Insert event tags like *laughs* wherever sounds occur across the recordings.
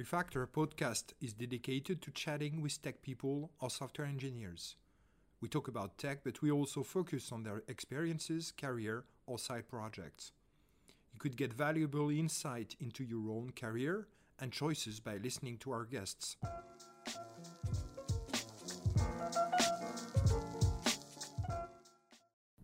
Refactor podcast is dedicated to chatting with tech people or software engineers. We talk about tech, but we also focus on their experiences, career, or side projects. You could get valuable insight into your own career and choices by listening to our guests.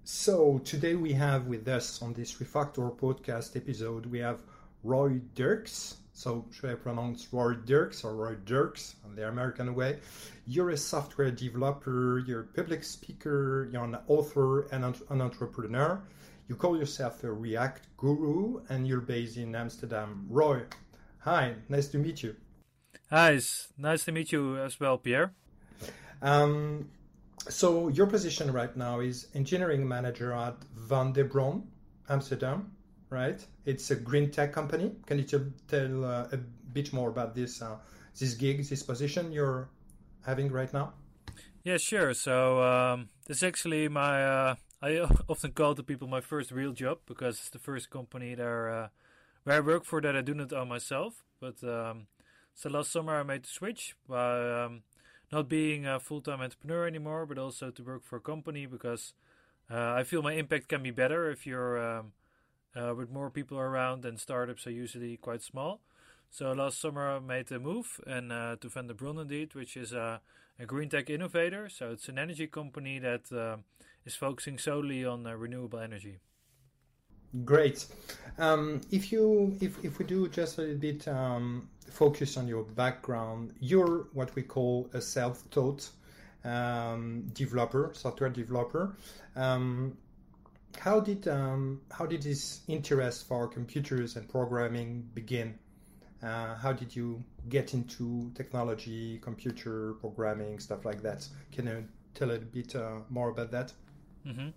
So, today we have with us on this Refactor podcast episode, we have Roy Derks. So, should I pronounce Roy Derks or Roy Dirks on the American way? You're a software developer, you're a public speaker, you're an author and an entrepreneur. You call yourself a React guru and you're based in Amsterdam. Roy, hi, nice to meet you. Hi, it's nice to meet you as well, Pierre. Um, so, your position right now is engineering manager at Vandebron, Amsterdam right? It's a green tech company. Can you tell uh, a bit more about this uh, this gig, this position you're having right now? Yeah, sure. So um, this is actually my uh, I *laughs* often call the people my first real job because it's the first company there uh, where I work for that I do not own myself. But um, so last summer I made the switch by um, not being a full time entrepreneur anymore, but also to work for a company because uh, I feel my impact can be better if you're um, uh, with more people around and startups are usually quite small. So last summer I made a move and uh, to Vandebron indeed, which is a, a, green tech innovator. So it's an energy company that uh, is focusing solely on uh, renewable energy. Great. Um, if you if, if we do just a little bit um, focus on your background, you're what we call a self-taught um, developer, software developer. Um, how did um, how did this interest for computers and programming begin? Uh, how did you get into technology, computer programming, stuff like that? Can you tell a bit uh, more about that? Mm-hmm.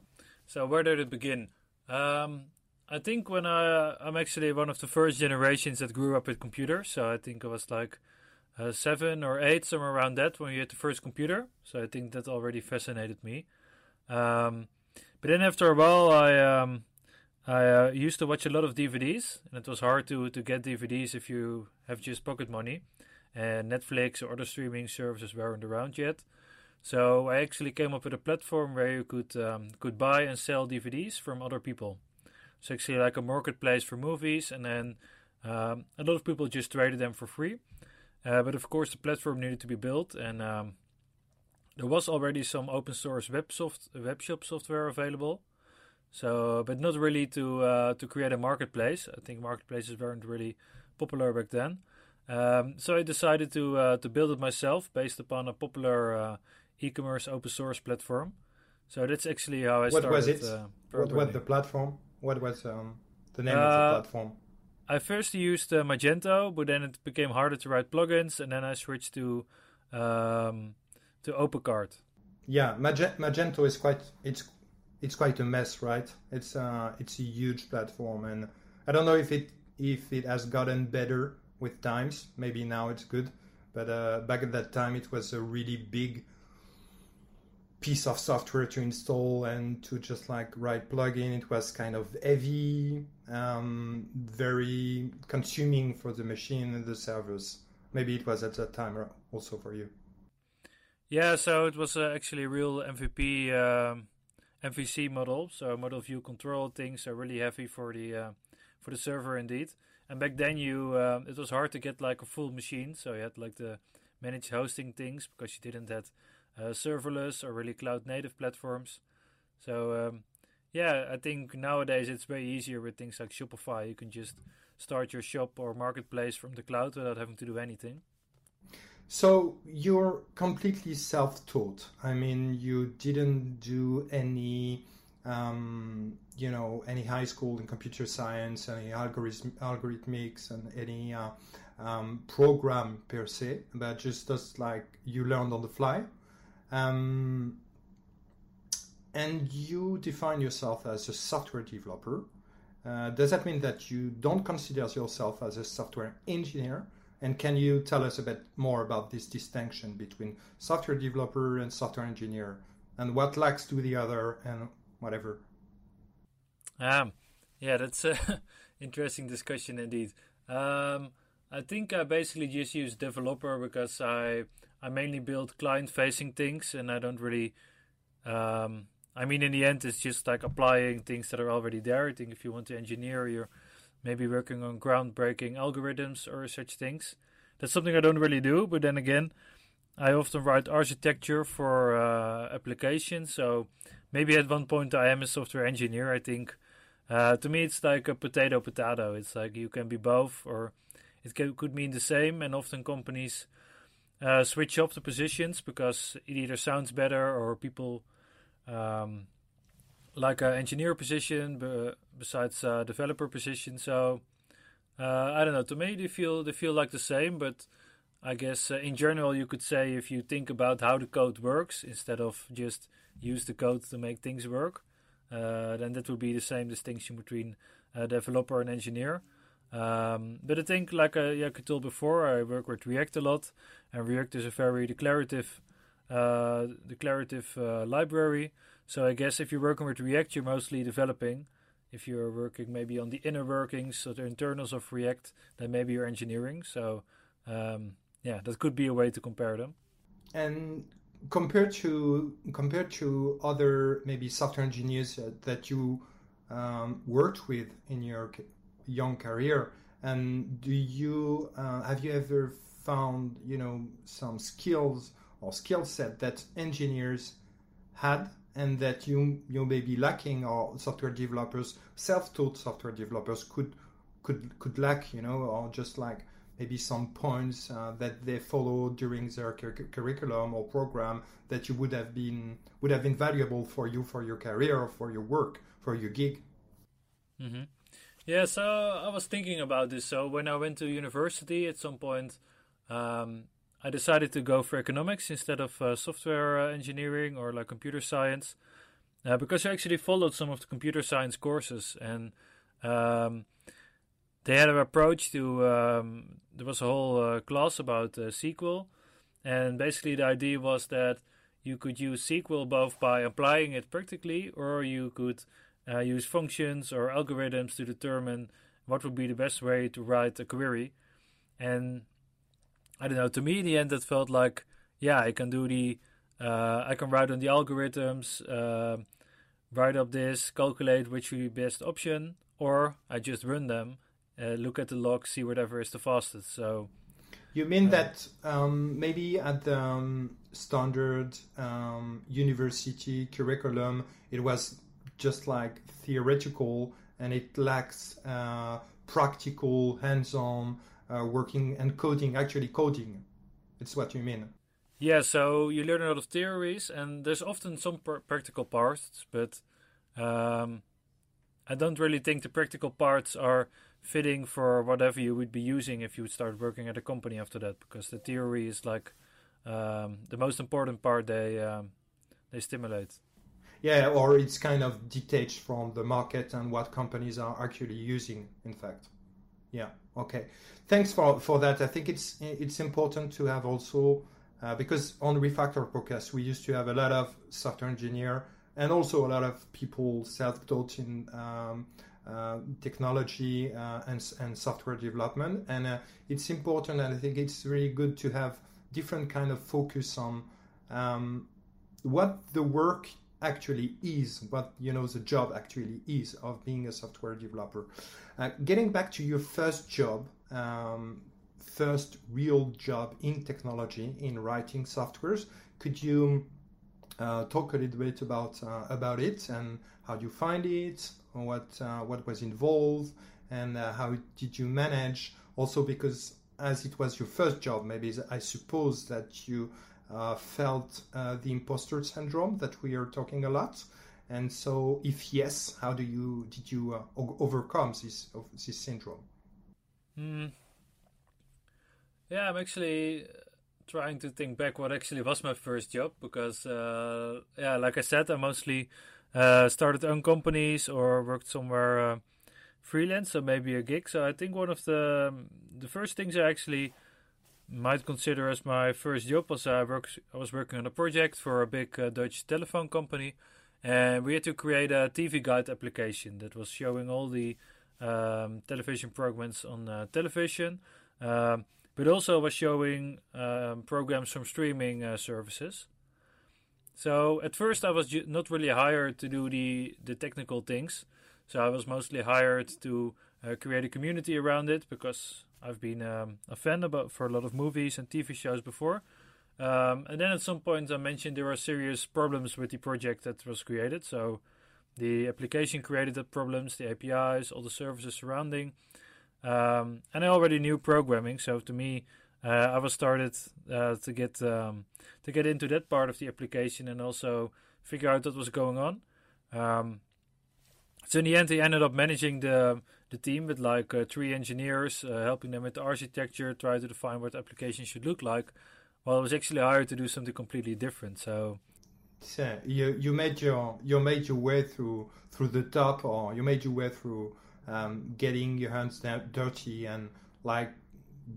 So where did it begin? Um, I think when I I'm actually one of the first generations that grew up with computers. So I think I was like uh, seven or eight, somewhere around that, when we had the first computer. So I think that already fascinated me. Um, but then after a while, I um, I uh, used to watch a lot of DVDs, and it was hard to to get DVDs if you have just pocket money, and Netflix or other streaming services weren't around yet. So I actually came up with a platform where you could um, could buy and sell DVDs from other people. So actually like a marketplace for movies, and then um, a lot of people just traded them for free. Uh, but of course, the platform needed to be built, and um, there was already some open source web soft web shop software available. So, but not really to uh, to create a marketplace. I think marketplaces weren't really popular back then. Um, so I decided to uh, to build it myself based upon a popular uh, e-commerce open source platform. So that's actually how I what started. Was it? Uh, what was the platform? What was um, the name of the uh, platform? I first used uh, Magento, but then it became harder to write plugins, and then I switched to um, to OpenCart. Yeah, Magento is quite it's it's quite a mess, right? It's uh it's a huge platform, and I don't know if it if it has gotten better with times. Maybe now it's good, but uh, back at that time it was a really big piece of software to install and to just like write plugin. It was kind of heavy, um, very consuming for the machine and the servers. Maybe it was at that time also for you. Yeah, so it was uh, actually a real MVP um, MVC model. So model view control things are really heavy for the uh, for the server indeed. And back then you uh, it was hard to get like a full machine, so you had like the managed hosting things because you didn't have uh, serverless or really cloud native platforms. So um, yeah, I think nowadays it's way easier with things like Shopify. You can just start your shop or marketplace from the cloud without having to do anything. So you're completely self-taught. I mean, you didn't do any, um, you know, any high school in computer science, any algorithm, algorithmics, and any uh, um, program per se, but just just like you learned on the fly. Um, and you define yourself as a software developer. Uh, does that mean that you don't consider yourself as a software engineer? And can you tell us a bit more about this distinction between software developer and software engineer and what lacks to the other and whatever? Um, yeah, that's an *laughs* interesting discussion indeed. Um, I think I basically just use developer because I I mainly build client facing things and I don't really um, I mean in the end it's just like applying things that are already there. I think if you want to engineer you're maybe working on groundbreaking algorithms or such things. That's something I don't really do, but then again I often write architecture for uh, applications, so maybe at one point I am a software engineer. I think uh, to me it's like a potato potato. It's like you can be both, or it can, could mean the same. And often companies uh, switch up the positions because it either sounds better or people um, like an engineer position besides a developer position. So uh, I don't know. To me, they feel they feel like the same, but I guess uh, in general, you could say if you think about how the code works instead of just use the code to make things work, uh, then that would be the same distinction between a developer and engineer. Um, but I think, like I, like I told before, I work with React a lot, and React is a very declarative, uh, declarative uh, library. So I guess if you're working with React, you're mostly developing. If you're working maybe on the inner workings or the internals of React, then maybe you're engineering. So um, yeah, that could be a way to compare them. And compared to compared to other maybe software engineers that you um, worked with in your young career, and do you uh, have you ever found you know some skills or skill set that engineers had and that you you may be lacking or software developers self-taught software developers could could could lack you know or just like maybe some points uh, that they follow during their cur- curriculum or program that you would have been would have been valuable for you for your career or for your work for your gig mm-hmm. yeah so i was thinking about this so when i went to university at some point um, i decided to go for economics instead of uh, software uh, engineering or like computer science uh, because i actually followed some of the computer science courses and um, they had an approach to um, there was a whole uh, class about uh, SQL, and basically the idea was that you could use SQL both by applying it practically, or you could uh, use functions or algorithms to determine what would be the best way to write a query. And I don't know. To me, in the end, it felt like, yeah, I can do the, uh, I can write on the algorithms, uh, write up this, calculate which would be best option, or I just run them uh, look at the log, see whatever is the fastest. So you mean uh, that um, maybe at the um, standard um, university curriculum, it was just like theoretical and it lacks uh, practical, hands-on uh, working and coding. Actually, coding. It's what you mean. Yeah, so you learn a lot of theories, and there's often some pr- practical parts, but um, I don't really think the practical parts are fitting for whatever you would be using if you would start working at a company after that because the theory is like um, the most important part they um, they stimulate yeah or it's kind of detached from the market and what companies are actually using in fact yeah okay. Thanks for for that. I think it's it's important to have also uh, because on refactor podcast we used to have a lot of software engineer and also a lot of people self-taught in um, uh, technology uh, and, and software development. And uh, it's important and i think it's really good to have different kind of focus on um, what the work actually is what you know the job actually is of being a software developer. Uh, getting back to your first job um, first real job in technology in writing softwares could you uh, talk a little bit about uh, about it and how you find it what uh, what was involved and uh, how did you manage? Also because as it was your first job maybe i suppose that you felt uh, the imposter syndrome that we are talking a lot and so if yes how do you did you uh, overcome this this syndrome mm. yeah i'm actually trying to think back what actually was my first job because uh, yeah like i said i mostly uh, started own companies or worked somewhere uh, freelance, so maybe a gig. So I think one of the um, the first things I actually might consider as my first job was I worked I was working on a project for a big uh, Dutch telephone company, and we had to create a TV guide application that was showing all the um, television programs on uh, television. um, but also was showing um, programs from streaming uh, services. So at first I was ju- not really hired to do the the technical things. So I was mostly hired to uh, create a community around it because I've been um, a fan about for a lot of movies and TV shows before. Um, and then at some point I mentioned there were serious problems with the project that was created. So the application created the problems, the APIs, all the services surrounding. Um, and I already knew programming, so to me, uh, I was started uh, to get um, to get into that part of the application and also figure out what was going on. Um, so in the end, I ended up managing the the team with like uh, three engineers, uh, helping them with the architecture, try to define what the application should look like. While I was actually hired to do something completely different. So so you you made your you made your way through through the top, or you made your way through um, getting your hands dirty and like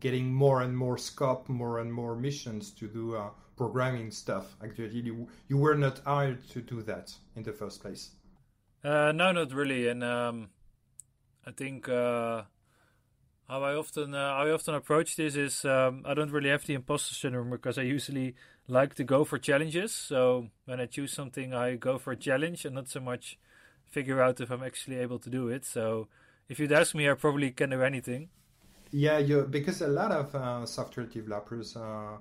getting more and more scope, more and more missions to do uh, programming stuff. Actually, you, you were not hired to do that in the first place. Uh, no, not really. And um, I think uh, how I often uh, I often approach this is um, I don't really have the imposter syndrome because I usually like to go for challenges. So when I choose something, I go for a challenge and not so much figure out if I'm actually able to do it. So if you'd ask me, I probably can do anything. Yeah, you because a lot of uh, software developers uh,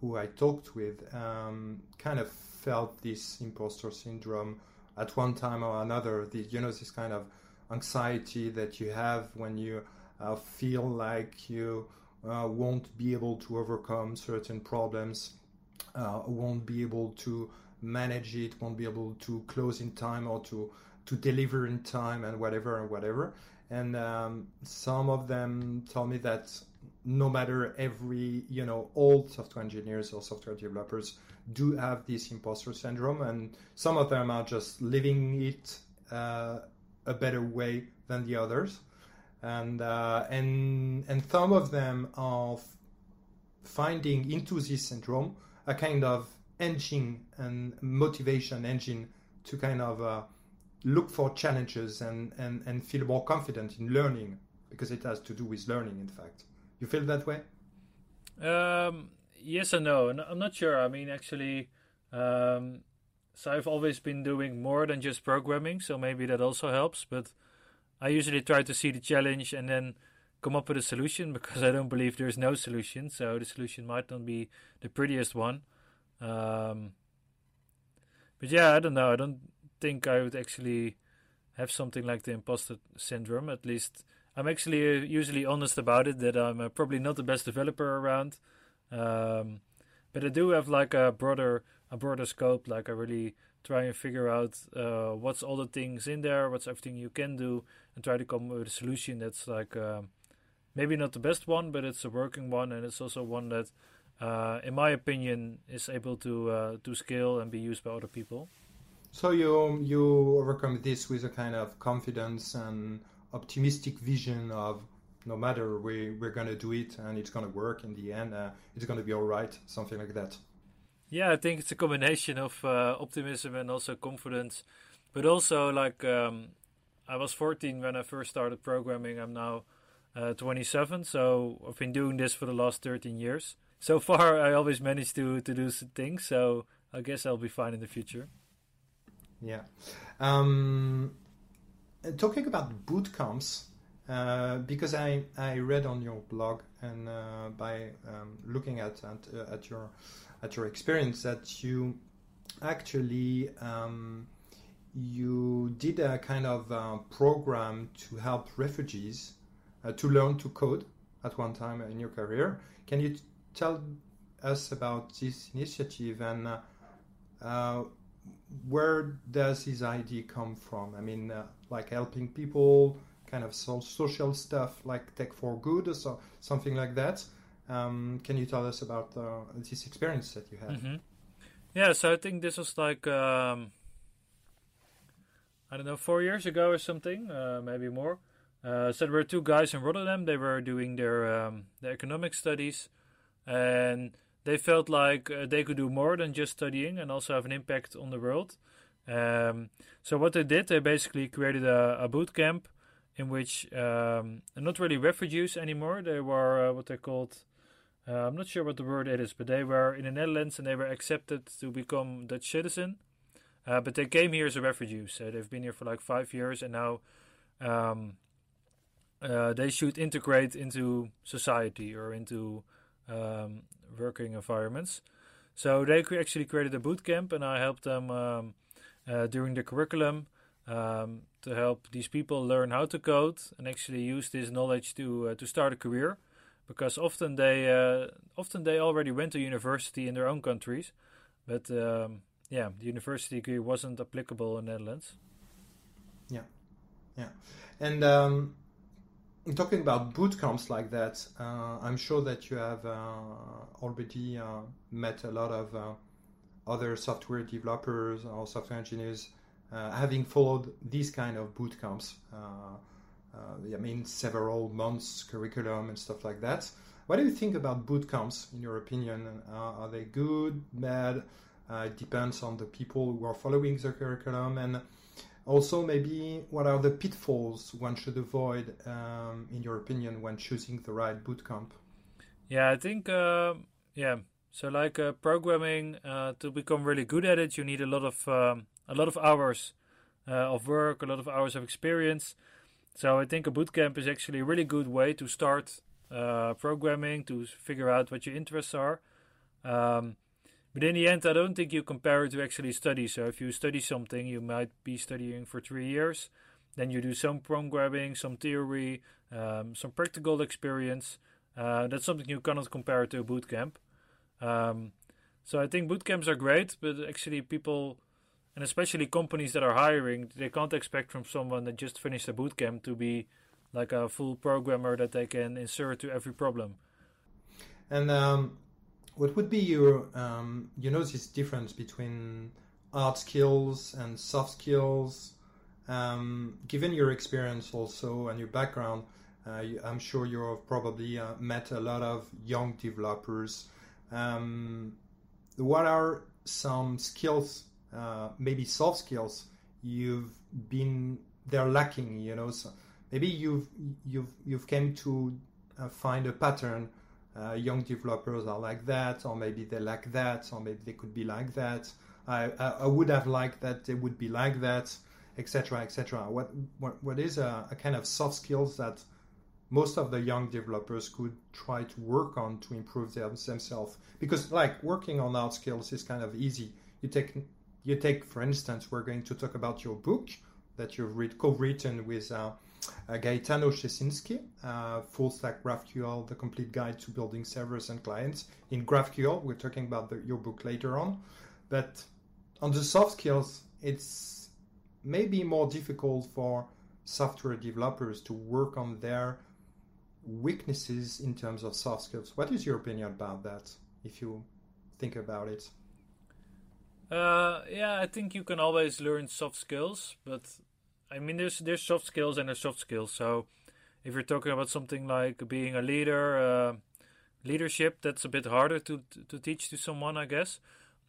who I talked with um, kind of felt this imposter syndrome at one time or another. The, you know, this kind of anxiety that you have when you uh, feel like you uh, won't be able to overcome certain problems, uh, won't be able to manage it, won't be able to close in time or to to deliver in time and whatever and whatever. And um, some of them tell me that no matter every you know all software engineers or software developers do have this imposter syndrome and some of them are just living it uh, a better way than the others. And uh, and and some of them are finding into this syndrome a kind of engine and motivation engine to kind of uh, look for challenges and, and, and feel more confident in learning because it has to do with learning in fact. You feel that way? Um, yes and no. I'm not sure. I mean actually um, so i've always been doing more than just programming so maybe that also helps but i usually try to see the challenge and then come up with a solution *laughs* because i don't believe there's no solution so the solution might not be the prettiest one um, but yeah i don't know i don't think I would actually have something like the imposter syndrome. At least I'm actually uh, usually honest about it that I'm uh, probably not the best developer around. Um, but I do have like a broader a broader scope. Like I really try and figure out uh, what's all the things in there, what's everything you can do, and try to come with a solution that's like uh, maybe not the best one, but it's a working one, and it's also one that, uh, in my opinion, is able to uh, to scale and be used by other people. So you you overcome this with a kind of confidence and optimistic vision of no matter we we're gonna do it and it's gonna work in the end. Uh, it's gonna be all right, something like that. Yeah, I think it's a combination of uh, optimism and also confidence, but also like um, I was 14 when I first started programming. I'm now uh, 27, so I've been doing this for the last 13 years. So far, I always managed to to do things. So I guess I'll be fine in the future. Yeah. Um, talking about boot camps, uh, because I, I read on your blog and uh, by um, looking at at, uh, at, your at your experience that you actually um, you did a kind of uh, program to help refugees uh, to learn to code at one time in your career. Can you t- tell us about this initiative and where does this idea come from? I mean, like helping people, kind of so social stuff like tech for good or so, something like that. Um, can you tell us about uh, this experience that you had? Mm-hmm. Yeah, so I think this was like um, I don't know, four years ago or something, uh, maybe more. Uh, so there were two guys in Rotterdam. They were doing their um, their economic studies, and they felt like uh, they could do more than just studying and also have an impact on the world. Um, so what they did, they basically created a, a boot camp in which um, not really refugees anymore. They were uh, what they called. Uh, I'm not sure what the word it is, but they were in the Netherlands and they were accepted to become Dutch citizen. Uh, but they came here as a refugee, so they've been here for like five years, and now um, uh, they should integrate into society or into um, working environments. So they actually created a boot camp, and I helped them um, uh, during the curriculum um, to help these people learn how to code and actually use this knowledge to uh, to start a career. Because often they uh, often they already went to university in their own countries, but um, yeah, the university degree wasn't applicable in the Netherlands. Yeah, yeah, and um, talking about boot camps like that, uh, I'm sure that you have uh, already uh, met a lot of uh, other software developers or software engineers having followed these kind of boot camps. Uh, I mean, several months curriculum and stuff like that. What do you think about boot camps, in your opinion? are they good, bad? it depends on the people who are following the curriculum and also, maybe what are the pitfalls one should avoid, um, in your opinion, when choosing the right bootcamp? Yeah, I think, uh, yeah. So, like uh, programming, uh, to become really good at it, you need a lot of um, a lot of hours uh, of work, a lot of hours of experience. So, I think a bootcamp is actually a really good way to start uh, programming, to figure out what your interests are. Um, but in the end, I don't think you compare it to actually study. So if you study something, you might be studying for three years. Then you do some programming, some theory, um, some practical experience. Uh, that's something you cannot compare to a boot camp. Um, so I think boot camps are great, but actually people, and especially companies that are hiring, they can't expect from someone that just finished a boot camp to be like a full programmer that they can insert to every problem. And um, what would be your um, you know this difference between hard skills and soft skills um, given your experience also and your background uh, i'm sure you've probably uh, met a lot of young developers um, what are some skills uh, maybe soft skills you've been they're lacking you know so maybe you've you've you've came to uh, find a pattern uh, young developers are like that, or maybe they like that, or maybe they could be like that. I, I, I would have liked that they would be like that, etc., etc. What, what what is a, a, kind of soft skills that most of the young developers could try to work on to improve them, themselves? Because like working on hard skills is kind of easy. You take you take for instance, we're going to talk about your book that you've read co-written with. Uh, uh, Gaetano Checinskil, uh, Full Stack GraphQL, The Complete Guide to Building Servers and Clients in GraphQL. We're talking about the, your book later on. But on the soft skills, it's maybe more difficult for software developers to work on their weaknesses in terms of soft skills. What is your opinion about that, if you think about it? Uh, yeah, I think you can always learn soft skills, but I mean, there's there's soft skills and there's soft skills. So if you're talking about something like being a leader, uh, leadership, that's a bit harder to to teach to someone, I guess.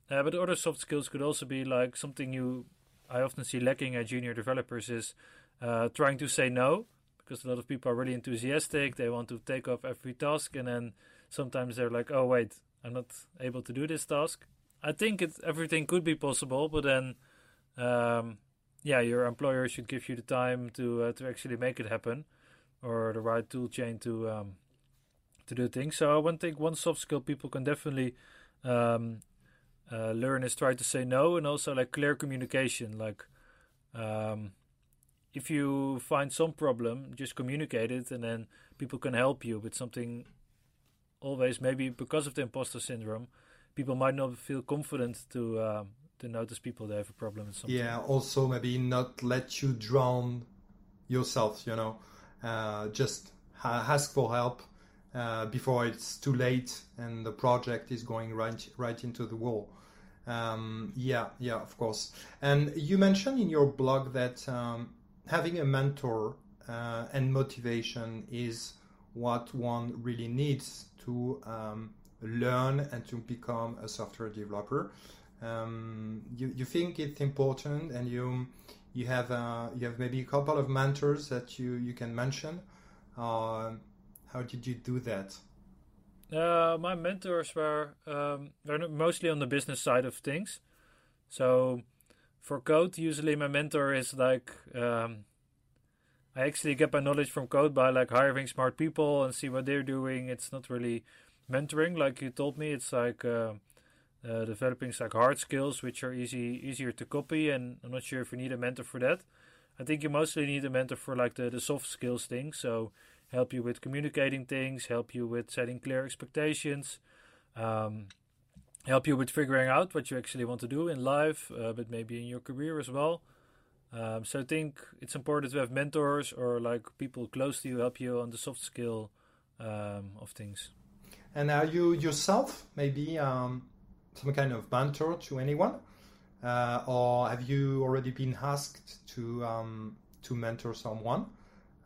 Uh, but other soft skills could also be like something you I often see lacking at junior developers is uh, trying to say no because a lot of people are really enthusiastic. They want to take off every task, and then sometimes they're like, "Oh wait, I'm not able to do this task." I think it everything could be possible, but then um, yeah, your employer should give you the time to uh, to actually make it happen, or the right tool chain to um, to do things. So I think one soft skill people can definitely um, uh, learn is try to say no, and also like clear communication. Like um, if you find some problem, just communicate it, and then people can help you with something. Always, maybe because of the imposter syndrome, people might not feel confident to um, to notice people that have a problem with something. Yeah, also maybe not let you drown yourself, you know, uh, just ha- ask for help uh, before it's too late and the project is going right right into the wall. Um, yeah, yeah, of course. And you mentioned in your blog that um, having a mentor uh, and motivation is what one really needs to um, learn and to become a software developer um, you, you think it's important and you you have uh, you have maybe a couple of mentors that you you can mention. Uh, how did you do that? Uh, my mentors were um, they're mostly on the business side of things. So for code, usually my mentor is like um, I actually get my knowledge from code by like hiring smart people and see what they're doing. It's not really mentoring like you told me. It's like uh, uh, developing like hard skills which are easy easier to copy. And I'm not sure if you need a mentor for that. I think you mostly need a mentor for like the, the soft skills thing. So help you with communicating things, help you with setting clear expectations, um, help you with figuring out what you actually want to do in life, uh, but maybe in your career as well. Um, so I think it's important to have mentors or like people close to you help you on the soft skill um, of things. And are you yourself maybe um, some kind of mentor to anyone, uh, or have you already been asked to um, to mentor someone,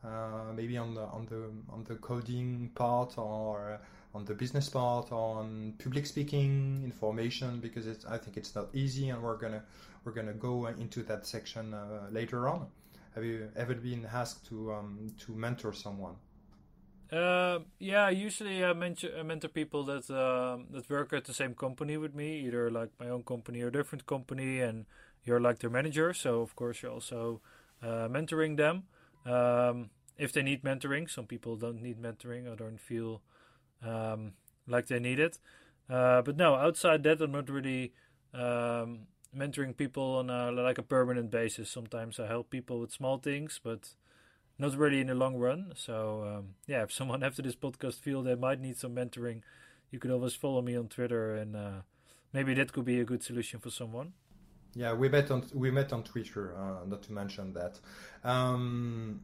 uh, maybe on the on the on the coding part or on the business part, on public speaking, information? Because it's I think it's not easy, and we're gonna we're to go into that section uh, later on. Have you ever been asked to um, to mentor someone? Uh, yeah, usually I mentor, I mentor people that uh, that work at the same company with me, either like my own company or different company, and you're like their manager. So of course you're also uh, mentoring them um, if they need mentoring. Some people don't need mentoring or don't feel um, like they need it. Uh, but no, outside that, I'm not really um, mentoring people on a, like a permanent basis. Sometimes I help people with small things, but not really in the long run. So um, yeah, if someone *laughs* after this podcast feel they might need some mentoring, you could always follow me on Twitter, and uh, maybe that could be a good solution for someone. Yeah, we met on we met on Twitter. Uh, not to mention that. Um,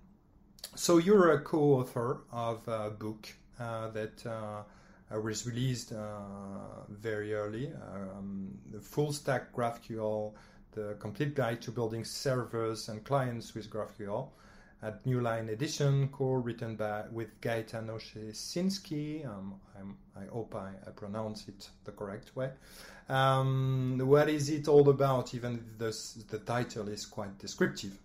so you're a co-author of a book uh, that uh, was released uh, very early. Um, the full stack GraphQL, the complete guide to building servers and clients with GraphQL at Newline Edition, core written by with Gaetano Checinskil. Um, i hope I, I, pronounce it the correct way. Um, what is it all about? Even the, the title is quite descriptive.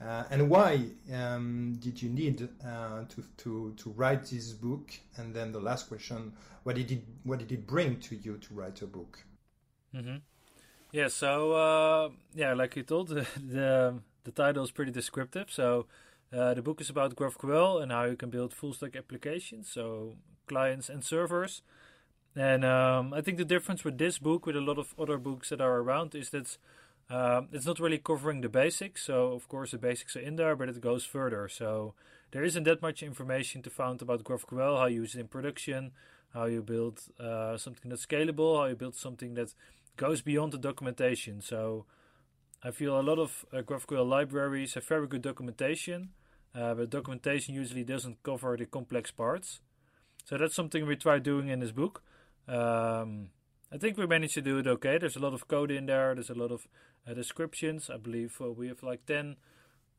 Uh, and why um, did you need uh, to, to, to write this book? And then the last question: What did it what did it bring to you to write a book? Mm-hmm. Yeah. So uh, yeah, like you told, the, *laughs* the, the title is pretty descriptive. So uh, the book is about GraphQL and how you can build full stack applications, so clients and servers. And um, I think the difference with this book, with a lot of other books that are around, is that um, it's not really covering the basics, so of course the basics are in there, but it goes further. So there isn't that much information to find about GraphQL, how you use it in production, how you build uh, something that's scalable, how you build something that goes beyond the documentation. So I feel a lot of uh, GraphQL libraries have very good documentation, uh, but documentation usually doesn't cover the complex parts. So that's something we try doing in this book. Um, I think we managed to do it okay. There's a lot of code in there. There's a lot of uh, descriptions. I believe uh, we have like 10,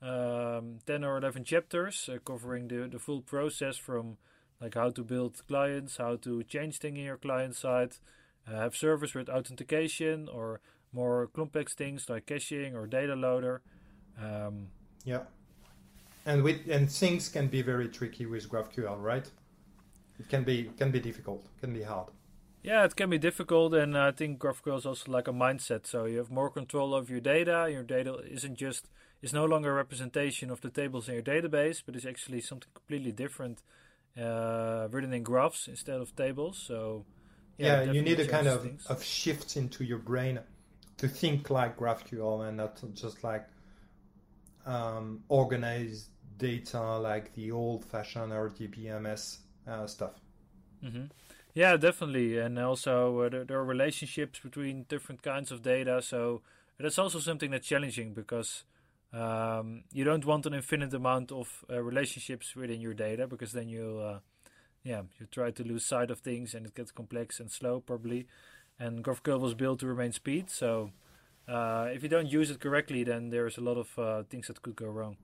um, 10 or 11 chapters uh, covering the, the full process from like how to build clients, how to change things in your client side, uh, have servers with authentication or more complex things like caching or data loader. Um, yeah. And with and things can be very tricky with GraphQL, right? It can be can be difficult, can be hard. Yeah, it can be difficult, and I think GraphQL is also like a mindset. So you have more control of your data. Your data isn't just is no longer a representation of the tables in your database, but it's actually something completely different, uh, written in graphs instead of tables. So yeah, yeah you need a kind of things. of shift into your brain to think like GraphQL and not just like um, data like the old-fashioned RDBMS uh, stuff. Mm-hmm. Yeah, definitely, and also uh, there, there, are relationships between different kinds of data. So that's also something that's challenging because um, you don't want an infinite amount of uh, relationships within your data because then you, uh, yeah, you try to lose sight of things and it gets complex and slow probably. And GraphQL was built to remain speed, so uh, if you don't use it correctly, then there's a lot of uh, things that could go wrong.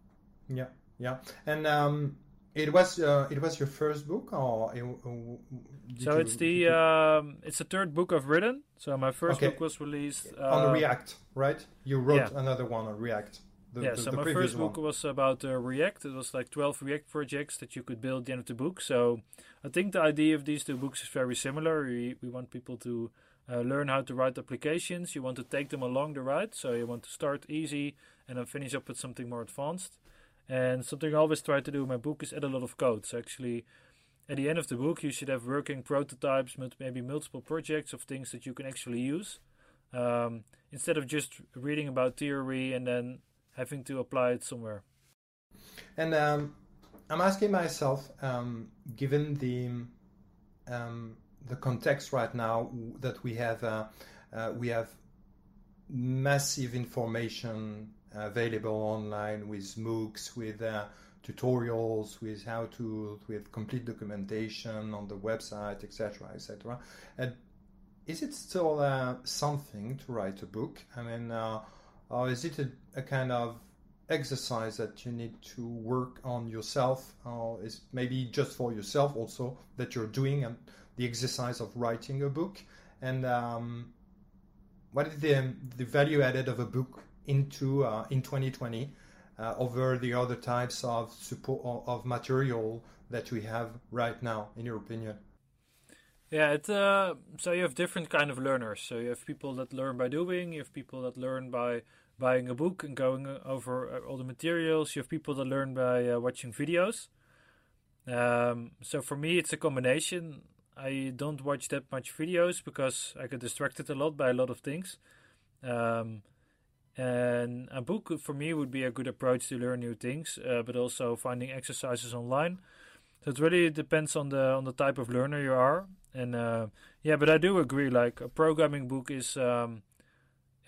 Yeah, yeah, and um, it was uh, it was your first book, or uh, so it's the um, it's the third book I've written. So my first okay. book was released uh, on React, right? You wrote yeah. another one on React. The, yeah, the, so the my first book one. was about uh, React. It was like 12 React projects that you could build at the end of the book. So I think the idea of these two books is very similar. We, we want people to uh, learn how to write applications. You want to take them along the ride. So you want to start easy and then finish up with something more advanced. And something I always try to do in my book is add a lot of code. So actually, at the end of the book, you should have working prototypes, maybe multiple projects of things that you can actually use. Um, instead of just reading about theory and then having to apply it somewhere. And um, I'm asking myself, um, given the um, the context right now that we have, uh, uh, we have massive information available online with MOOCs, with uh, tutorials, with how to, with complete documentation on the website, etc., etc. And is it still uh, something to write a book? I mean, uh, or is it a, a, kind of exercise that you need to work on yourself, or is maybe just for yourself also that you're doing and the exercise of writing a book? And um, what is the the value added of a book into uh, in 2020 uh, over the other types of support of material that we have right now, in your opinion? Yeah, uh, so you have different kind of learners. So you have people that learn by doing. You have people that learn by buying a book and going over all the materials. You have people that learn by uh, watching videos. Um, so for me, it's a combination. I don't watch that much videos because I get distracted a lot by a lot of things. Um, and a book for me would be a good approach to learn new things, uh, but also finding exercises online. So it really depends on the on the type of learner you are. And uh, yeah, but I do agree. Like a programming book is um,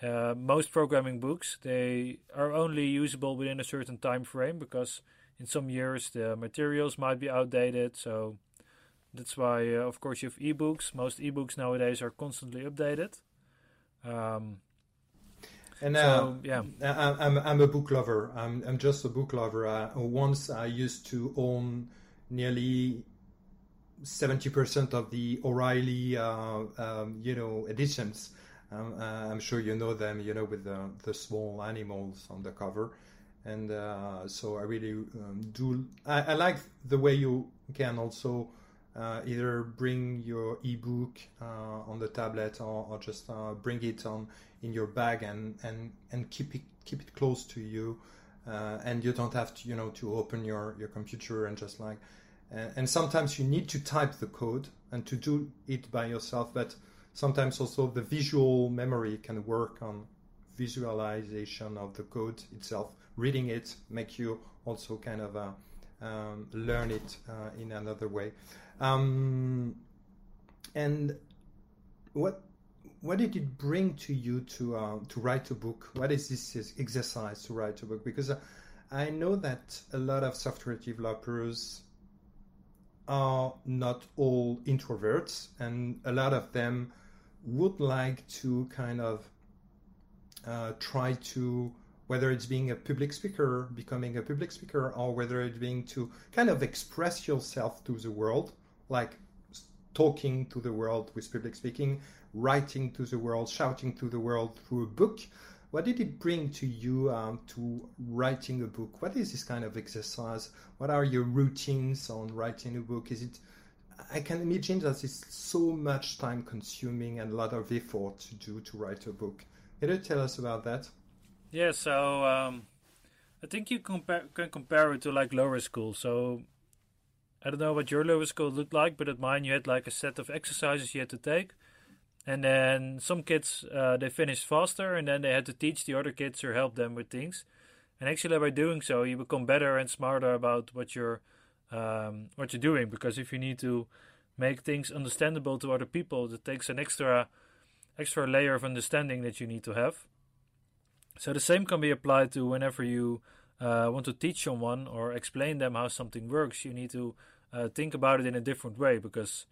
uh, most programming books. They are only usable within a certain time frame because in some years the materials might be outdated. So that's why, uh, of course, you have ebooks. Most ebooks nowadays are constantly updated. Um, and so, yeah, I'm, I'm a book lover. I'm, I'm just a book lover. Uh, once I used to own nearly 70% of the O'Reilly, uh, um, you know, editions. Um, uh, I'm sure you know them, you know, with the, the small animals on the cover. And uh, so I really um, do. I, I, like the way you can also uh, either bring your ebook uh, on the tablet or, or just uh, bring it on in your bag and, and, and keep it keep it close to you. and you don't have to, you know, to open your, your computer and just like and sometimes you need to type the code and to do it by yourself but sometimes also the visual memory can work on visualization of the code itself reading it make you also kind of uh, um, learn it uh, in another way. Um, and what what did it bring to you to uh, to write a book? What is this exercise to write a book? Because I know that a lot of software developers are not all introverts, and a lot of them would like to kind of uh, try to, whether it's being a public speaker, becoming a public speaker, or whether it's being to kind of express yourself to the world, like talking to the world with public speaking, writing to the world, shouting to the world through a book. What did it bring to you um, to writing a book? What is this kind of exercise? What are your routines on writing a book? Is it? I can imagine that it's so much time consuming and a lot of effort to do to write a book. Can you tell us about that? Yeah, so um, I think you can compare it to like lower school. So I don't know what your lower school looked like, but at mine you had like a set of exercises you had to take. And then some kids uh, they finished faster and then they had to teach the other kids or help them with things. And actually by doing so you become better and smarter about what you're um, what you're doing. Because if you need to make things understandable to other people it takes an extra extra layer of understanding that you need to have so the same can be applied to whenever you uh, want to teach someone or explain them how something works you need to uh, think about it in a different way because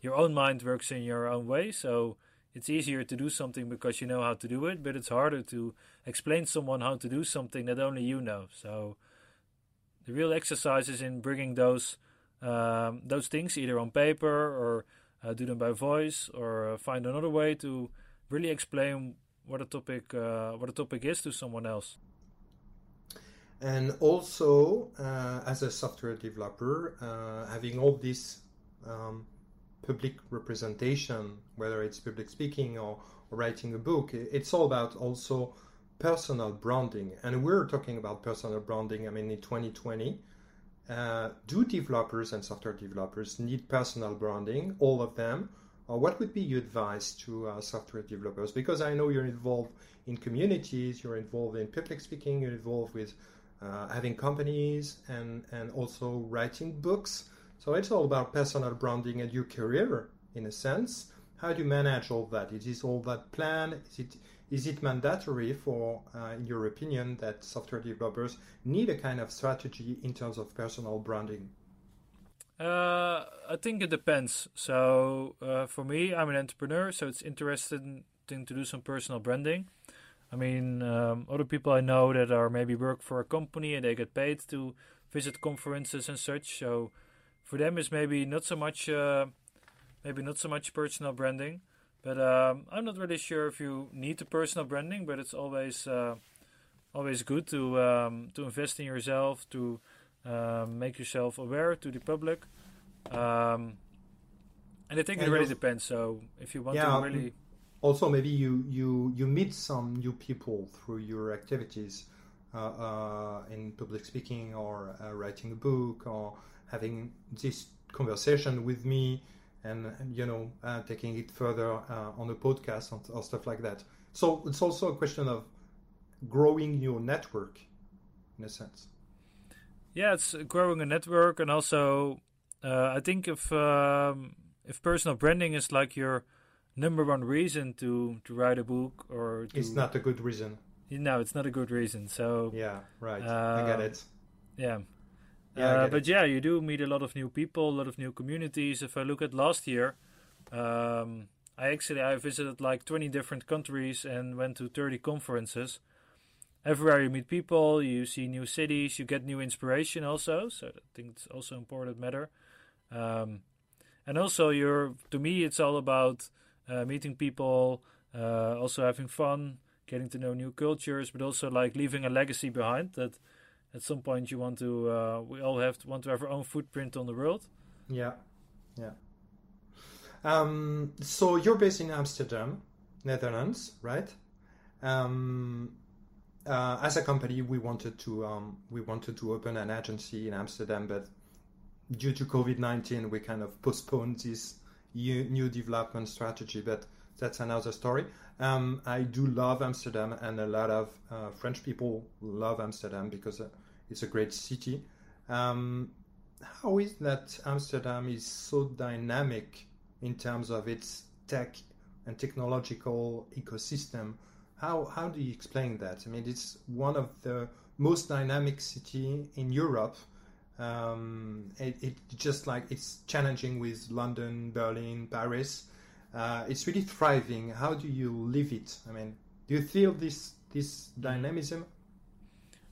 your own mind works in your own way. So it's easier to do something because you know how to do it, but it's harder to explain someone how to do something that only you know. So the real exercise is in bringing those um, those things either on paper or uh, do them by voice or uh, find another way to really explain what a topic uh, what a topic is to someone else. and also uh, as a software developer, uh, having all this um, public representation, whether it's public speaking or, or writing a book, it's all about also personal branding. And we're talking about personal branding. I mean, in 2020, uh, do developers and software developers need personal branding? All of them? Or what would be your advice to uh, software developers? Because I know you're involved in communities, you're involved in public speaking, you're involved with uh, having companies and, and also writing books. So it's all about personal branding and your career in a sense. How do you manage all that? Is this all that plan? Is it is it mandatory for, uh, in your opinion, that software developers need a kind of strategy in terms of personal branding? Uh, I think it depends. So uh, for me, I'm an entrepreneur, so it's interesting to do some personal branding. I mean, um, other people I know that are maybe work for a company and they get paid to visit conferences and such. So for them, it's maybe not so much, uh, maybe not so much personal branding. But um, I'm not really sure if you need the personal branding, but it's always uh, always good to um, to invest in yourself, to um, make yourself aware to the public. Um, and I think it really depends. So if you want yeah, to really also maybe you you you meet some new people through your activities uh, uh, in public speaking or uh, writing a book or having this conversation with me and you know uh, taking it further uh, on a podcast or stuff like that so it's also a question of growing your network in a sense yeah it's growing a network and also uh, i think if um, if personal branding is like your number one reason to to write a book or to, it's not a good reason. No it's not a good reason so yeah right. I get it. yeah. Yeah, uh, but yeah, you do meet a lot of new people, a lot of new communities. If I look at last year, um, I actually I visited like 20 different countries and went to 30 conferences. Everywhere you meet people, you see new cities, you get new inspiration also. So I think it's also important matter. Um, and also, you're to me, it's all about uh, meeting people, uh, also having fun, getting to know new cultures, but also like leaving a legacy behind that at some point you want to uh, we all have to want to have our own footprint on the world yeah yeah um, so you're based in amsterdam netherlands right um, uh, as a company we wanted to um, we wanted to open an agency in amsterdam but due to covid-19 we kind of postponed this new development strategy but that's another story um, I do love Amsterdam, and a lot of uh, French people love Amsterdam because uh, it's a great city. Um, how is that Amsterdam is so dynamic in terms of its tech and technological ecosystem? How how do you explain that? I mean, it's one of the most dynamic city in Europe. Um, it, it, just like it's challenging with London, Berlin, Paris uh, it's really thriving. How do you live it? I mean, do you feel this this dynamism?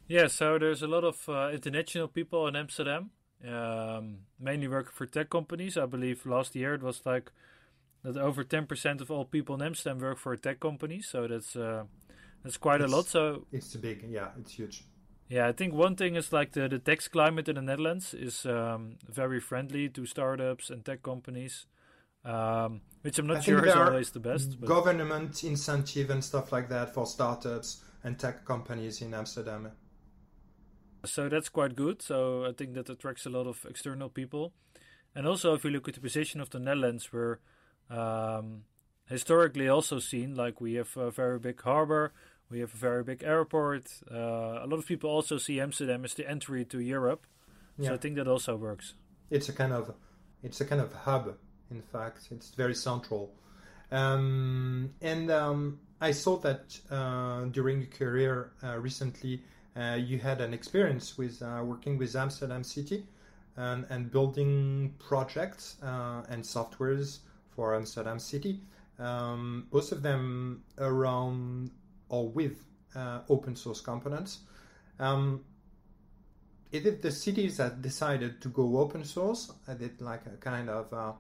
Yeah, so there's a lot of uh, international people in Amsterdam, um, mainly working for tech companies. I believe last year it was like that over 10% of all people in Amsterdam work for a tech company. So that's uh, that's quite it's, a lot. So it's big, yeah, it's huge. Yeah, I think one thing is like the the tax climate in the Netherlands is um, very friendly to startups and tech companies. Um, which I'm not sure is always the best. But... Government incentive and stuff like that for startups and tech companies in Amsterdam. So that's quite good. So I think that attracts a lot of external people. And also, if you look at the position of the Netherlands, we're um, historically also seen like we have a very big harbor, we have a very big airport. Uh, a lot of people also see Amsterdam as the entry to Europe. Yeah. So I think that also works. It's a kind of it's a kind of hub in fact. It's very central. Um, and um, I saw that uh, during your career uh, recently, uh, you had an experience with uh, working with Amsterdam City and, and building projects uh, and softwares for Amsterdam City. Um, most of them around or with uh, open source components. Um, it is the cities that decided to go open source. I did like a kind of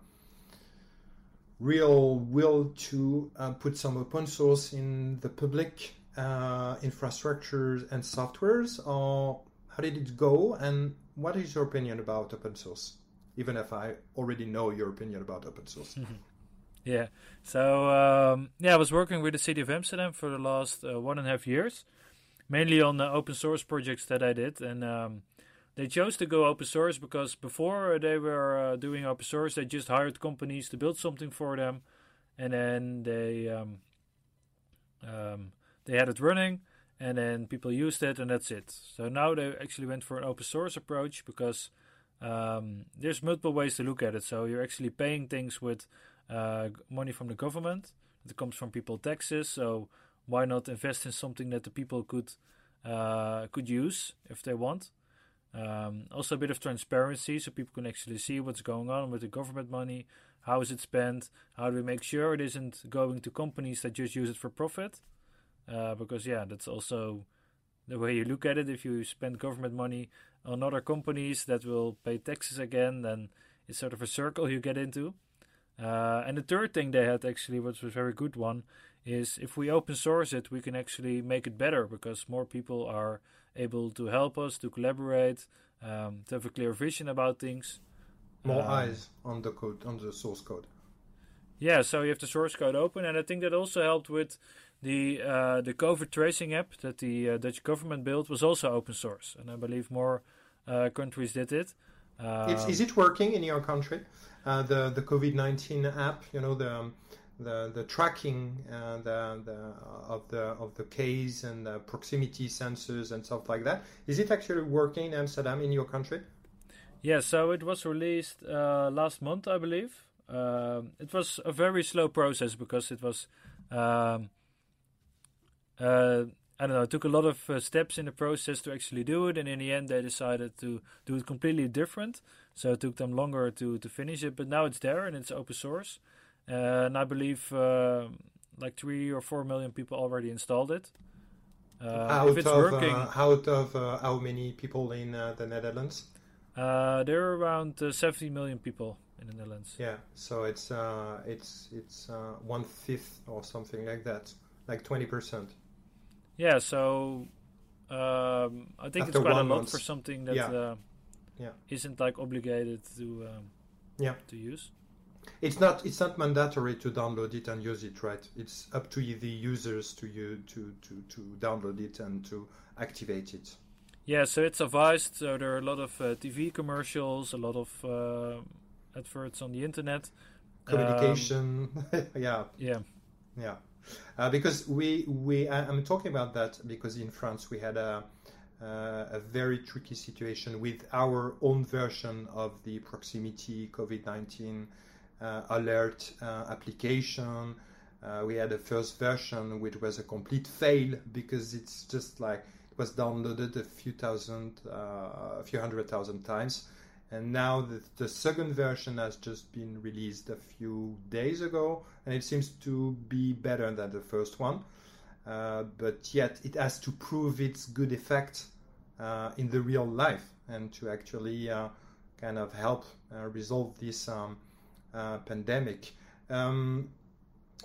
real will to uh, put some open source in the public uh, infrastructures and softwares, or How did it go? And what is your opinion about open source? Even if I already know your opinion about open source. *laughs* yeah. So um, yeah, I was working with the city of Amsterdam for the last uh, one and a half years, mainly on the open source projects that I did, and um, they chose to go open source because before they were uh, doing open source, they just hired companies to build something for them, and then they um, um, they had it running, and then people used it, and that's it. So now they actually went for an open source approach because um, there's multiple ways to look at it. So you're actually paying things with uh, money from the government. It comes from people taxes. So why not invest in something that the people could uh, could use if they want? Um, also, a bit of transparency so people can actually see what's going on with the government money. How is it spent? How do we make sure it isn't going to companies that just use it for profit? Uh, because, yeah, that's also the way you look at it. If you spend government money on other companies that will pay taxes again, then it's sort of a circle you get into. Uh, and the third thing they had actually, which was a very good one, is if we open source it, we can actually make it better because more people are able to help us to collaborate, um, to have a clear vision about things. More um, eyes on the code, on the source code. Yeah, so you have the source code open, and I think that also helped with the uh, the COVID tracing app that the uh, Dutch government built was also open source, and I believe more countries did it. Um, is it working in your country? Uh, the the COVID nineteen app, you know the um, the the tracking uh, the, the of the of the case and the proximity sensors and stuff like that. Is it actually working in Amsterdam in your country? Yeah, so it was released uh, last month, I believe. Um, it was a very slow process because it was. Um, uh, I don't know. It took a lot of uh, steps in the process to actually do it, and in the end, they decided to do it completely different. So it took them longer to to finish it, but now it's there and it's open source. Uh, and I believe uh, like three or four million people already installed it. Uh, out, of, working, out of how many people in the Netherlands? there are around 70 million people in the Netherlands. Yeah, so it's it's it's one fifth or something like that, like twenty percent. Yeah, so um, I think After it's quite a lot month. for something that yeah. Uh, yeah. isn't like obligated to um, yeah to use. It's not it's not mandatory to download it and use it, right? It's up to the users to you to, to, to download it and to activate it. Yeah, so it's advised. So there are a lot of uh, TV commercials, a lot of uh, adverts on the internet. Communication, um, *laughs* yeah, yeah, yeah. Uh, because we we I'm talking about that because in France we had a uh, a very tricky situation with our own version of the proximity COVID nineteen uh, alert uh, application. Uh, we had a first version which was a complete fail because it's just like it was downloaded a few thousand, a few hundred thousand times. And now the, the second version has just been released a few days ago, and it seems to be better than the first one. Uh, but yet it has to prove its good effect uh, in the real life and to actually uh, kind of help resolve this um, uh, pandemic. Um,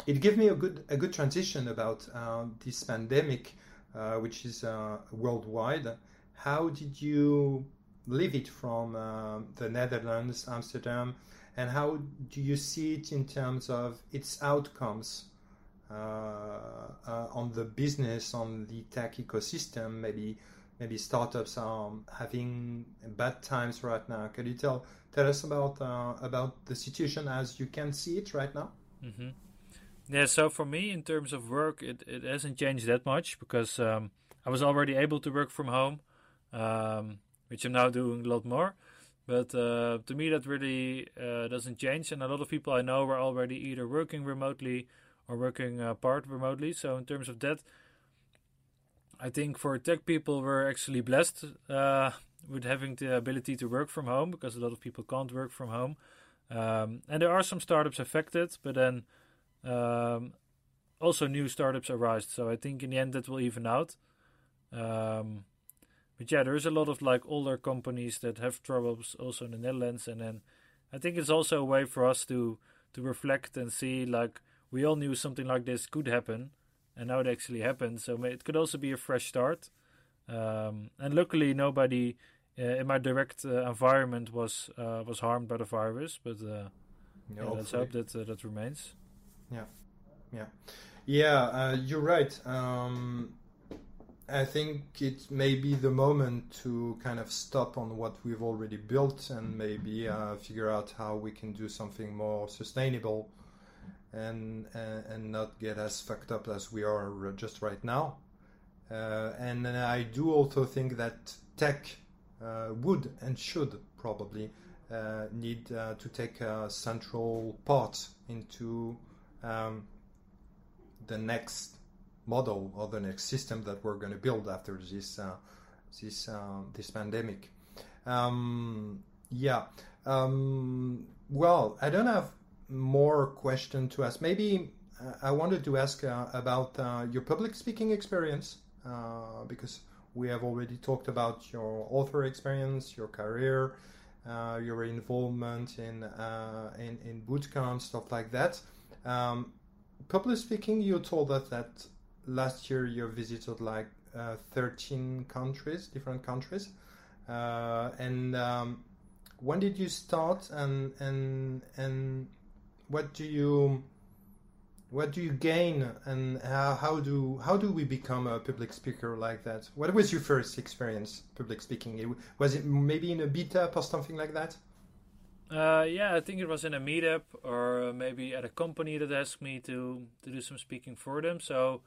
it gave me a good a good transition about uh, this pandemic, uh, which is worldwide. How did you it from the Netherlands, Amsterdam, and how do you see it in terms of its outcomes uh, uh, on the business, on the tech ecosystem? Maybe maybe startups are having bad times right now. Can you tell tell us about uh, about the situation as you can see it right now? Mm-hmm. Yeah, so for me, in terms of work, it, it hasn't changed that much because um, I was already able to work from home, um, which I'm now doing a lot more. But uh, to me, that really uh, doesn't change. And a lot of people I know are already either working remotely or working uh, part remotely. So in terms of that, I think for tech people, we're actually blessed uh, with having the ability to work from home because a lot of people can't work from home. Um, and there are some startups affected, but then um, also new startups arise. So I think in the end that will even out. Um, but yeah, there's a lot of like older companies that have troubles also in the Netherlands, and then I think it's also a way for us to to reflect and see like we all knew something like this could happen, and now it actually happened. So it could also be a fresh start. Um, and luckily, nobody uh, in my direct uh, environment was uh, was harmed by the virus. But uh, yeah, let's hope that uh, that remains. Yeah, yeah, yeah. you're right. Um, I think it may be the moment to kind of stop on what we've already built and maybe uh, figure out how we can do something more sustainable and uh, and not get as fucked up as we are just right now. Uh, and I do also think that tech uh, would and should probably uh, need uh, to take a central part into um, the next model or the next system that we're going to build after this uh, this uh, this pandemic. Um, yeah. Um, well, I don't have more question to ask. Maybe uh, I wanted to ask uh, about uh, your public speaking experience uh, because we have already talked about your author experience, your career, your involvement in in in bootcamp stuff like that. Um, public speaking, you told us that last year you visited like uh, 13 countries, different countries. Uh, and um, when did you start and and and what do you what do you gain and how, how do how do we become a public speaker like that what was your first experience public speaking was it maybe in a meetup or something like that uh, yeah, I think it was in a meetup or maybe at a company that asked me to to do some speaking for them. So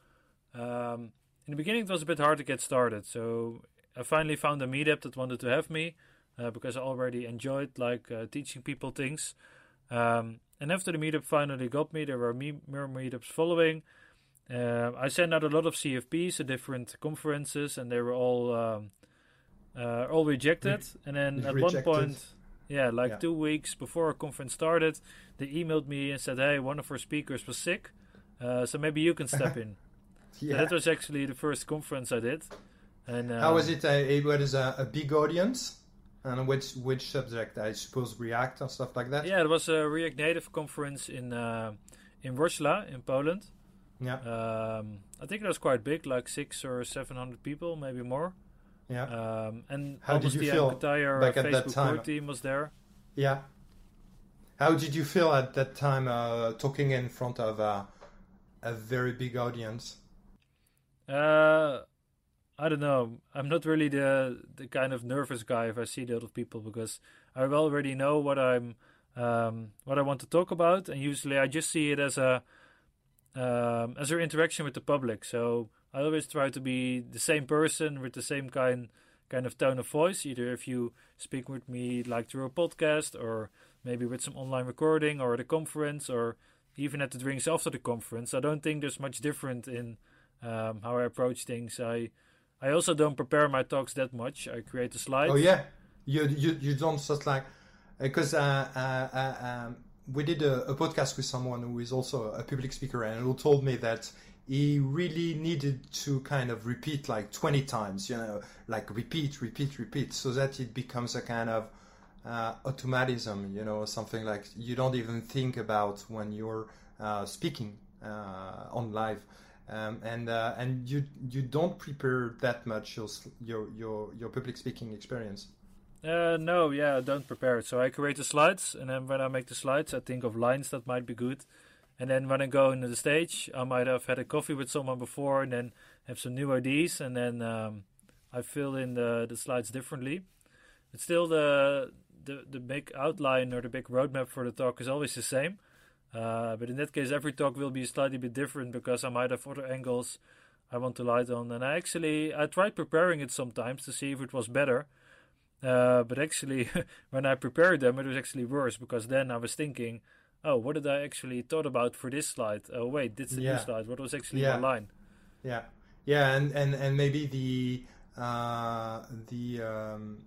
um, in the beginning, it was a bit hard to get started. So I finally found a meetup that wanted to have me uh, because I already enjoyed like uh, teaching people things. Um, and after the meetup finally got me, there were me- more meetups following. Uh, I sent out a lot of CFPs at different conferences, and they were all um, uh, all rejected. and then at rejected. one point, yeah, like yeah. two weeks before our conference started, they emailed me and said, "Hey, one of our speakers was sick, uh, so maybe you can step *laughs* in." Yeah. that was actually the first conference I did. And um, how was it? Uh, it was a, a, big audience, and which which subject? I suppose React and stuff like that. Yeah, it was a React Native conference in uh, in Wrocław in Poland. Yeah, um, I think it was quite big, like six or seven hundred people, maybe more. Yeah. Um, and how did you the feel entire back at Facebook that time? team was there. Yeah. How did you feel at that time uh, talking in front of a very big audience? Uh, I don't know. I'm not really the the kind of nervous guy if I see the other people because I already know what I'm um, what I want to talk about, and usually I just see it as a um, as an interaction with the public. So I always try to be the same person with the same kind kind of tone of voice. Either if you speak with me like through a podcast, or maybe with some online recording, or at a conference, or even at the drinks after the conference. I don't think there's much different in um, how I approach things. I I also don't prepare my talks that much. I create the slides. Oh yeah, you you, you don't just like because uh, uh, uh, um, we did a, a, podcast with someone who is also a public speaker and who told me that he really needed to kind of repeat like 20 times you know like repeat repeat repeat so that it becomes a kind of uh, automatism you know something like you don't even think about when you're uh, speaking uh, on live um, and uh, and you you don't prepare that much your your your, your public speaking experience. Uh, no, yeah, I don't prepare it. So I create the slides, and then when I make the slides, I think of lines that might be good. And then when I go into the stage, I might have had a coffee with someone before, and then have some new ideas, and then um, I fill in the the slides differently. But still, the the the big outline or the big roadmap for the talk is always the same. Uh, but in that case, every talk will be slightly bit different because I might have other angles I want to light on. And I actually I tried preparing it sometimes to see if it was better. Uh, but actually, *laughs* when I prepared them, it was actually worse because then I was thinking, oh, what did I actually thought about for this slide? Oh, wait, this is the yeah. new slide. What was actually yeah. my line? Yeah, yeah, and and and maybe the uh, the um,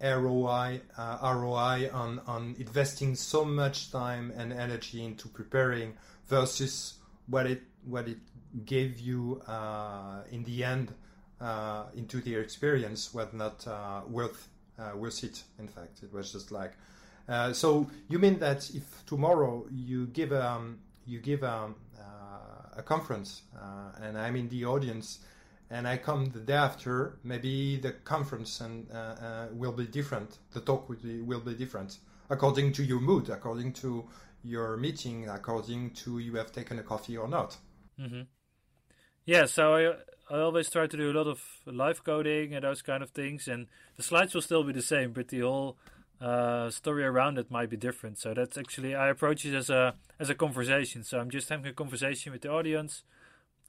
ROI uh, ROI on on investing so much time and energy into preparing versus what it what it gave you uh, in the end uh, into the experience was not uh, worth uh, worth it. In fact, it was just like. Uh, so you mean that if tomorrow you give um, you give um, a conference and I'm in the audience and I come the day after, maybe the conference and uh, uh, will be different. The talk will be will be different according to your mood, according to your meeting, according to you have taken a coffee or not. Mm-hmm. Yeah, so I I always try to do a lot of live coding and those kind of things, and the slides will still be the same, but the whole uh, story around it might be different. So that's actually I approach it as a as a conversation. So I'm just having a conversation with the audience.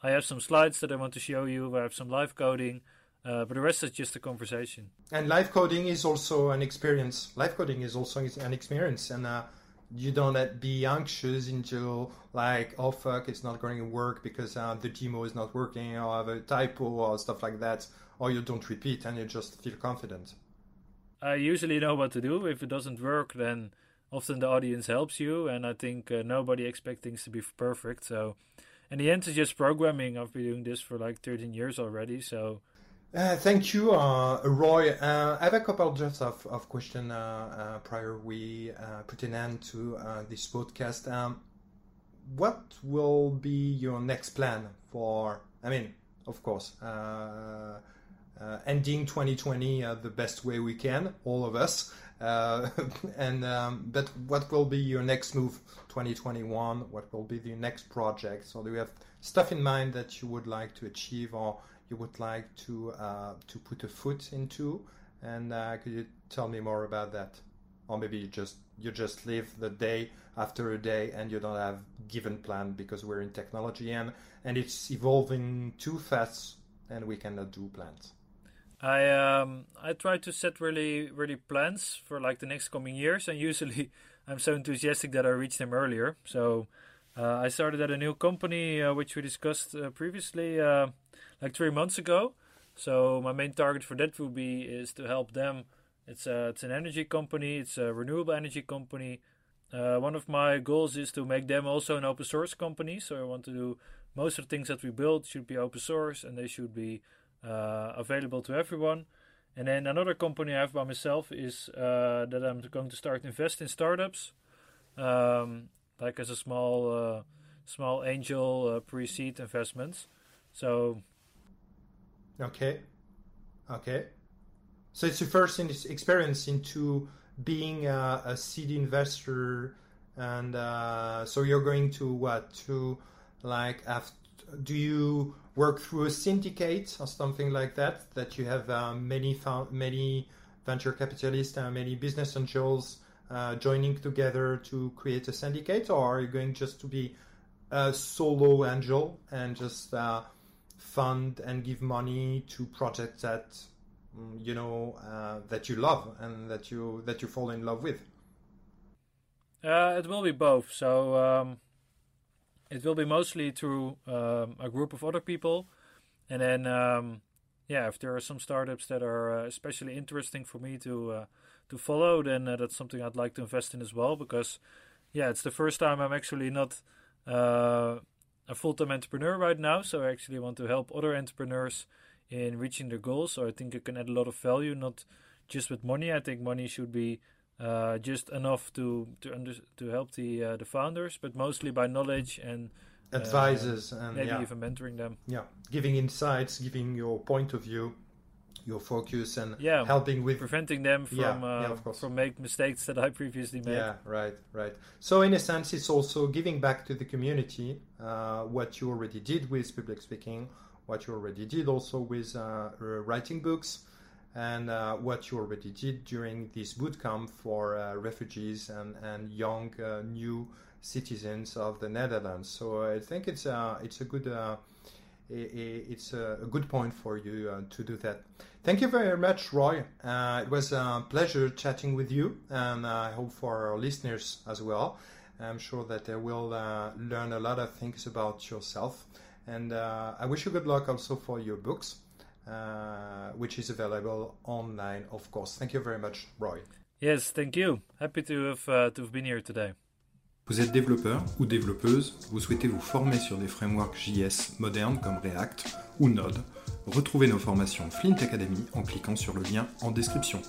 I have some slides that I want to show you. I have some live coding, uh, but the rest is just a conversation. And live coding is also an experience. Live coding is also an experience, and uh, you don't be anxious until like, oh fuck, it's not going to work because uh, the demo is not working, or I have a typo or stuff like that, or you don't repeat and you just feel confident. I usually know what to do. If it doesn't work, then often the audience helps you, and I think uh, nobody expects things to be perfect. So, in the end, it's just programming. I've been doing this for like 13 years already. So, uh, thank you, uh, Roy. Uh, I have a couple just of, of questions uh, uh, prior we put an end to this podcast. Um, what will be your next plan for? I mean, of course, uh, ending 2020 uh, the best way we can, all of us. Uh, *laughs* and um, but what will be your next move 2021? What will be the next project? So do you have stuff in mind that you would like to achieve or you would like to uh, to put a foot into? And uh, could you tell me more about that? Or maybe you just you just live the day after a day and you don't have given plan because we're in technology and and it's evolving too fast and we cannot do plans. I um I try to set really really plans for like the next coming years, and usually *laughs* I'm so enthusiastic that I reach them earlier. So uh, I started at a new company uh, which we discussed uh, previously, uh, like three months ago. So my main target for that will be is to help them. It's a it's an energy company. It's a renewable energy company. Uh, one of my goals is to make them also an open source company. So I want to do most of the things that we build should be open source, and they should be uh, available to everyone. And then another company I have by myself is uh, that I'm going to start invest in startups, um, like as a small uh, small angel uh, pre-seed investments. So. Okay. Okay. So it's your first experience into being a, a seed investor, and uh, so you're going to what to like after do you work through a syndicate or something like that that you have uh, many found, many venture capitalists and many business angels uh, joining together to create a syndicate? Or are you going just to be a solo angel and just uh, fund and give money to projects that mm, you know uh, that you love and that you that you fall in love with? Uh, it will be both. So um it will be mostly through um, a group of other people, and then um, yeah, if there are some startups that are uh, especially interesting for me to uh, to follow, then uh, that's something I'd like to invest in as well. Because yeah, it's the first time I'm actually not a full time entrepreneur right now, so I actually want to help other entrepreneurs in reaching their goals. So I think it can add a lot of value, not just with money. I think money should be uh, just enough to to under, to help the uh, the founders, but mostly by knowledge and uh, advisors and maybe yeah. even mentoring them. Yeah, giving insights, giving your point of view, your focus, and yeah, helping with preventing them from yeah, yeah, uh, from make mistakes that I previously made. Yeah, right, right. So in a sense, it's also giving back to the community uh, what you already did with public speaking, what you already did also with uh, writing books and uh, what you already did during this bootcamp for uh, refugees and, and young uh, new citizens of the Netherlands. So I think it's a, it's a good it's a, good point for you uh, to do that. Thank you very much, Roy. Uh, it was a pleasure chatting with you, and I hope for our listeners as well. I'm sure that they will uh, learn a lot of things about yourself. And I wish you good luck also for your books. Uh, which is available online, of course. Thank you very much, Roy. Yes, thank you. Happy to have, uh, to have been here today. Vous êtes développeur ou développeuse, vous souhaitez vous former sur des frameworks JS modernes comme React ou Node, retrouvez nos formations Flint Academy en cliquant sur le lien en description.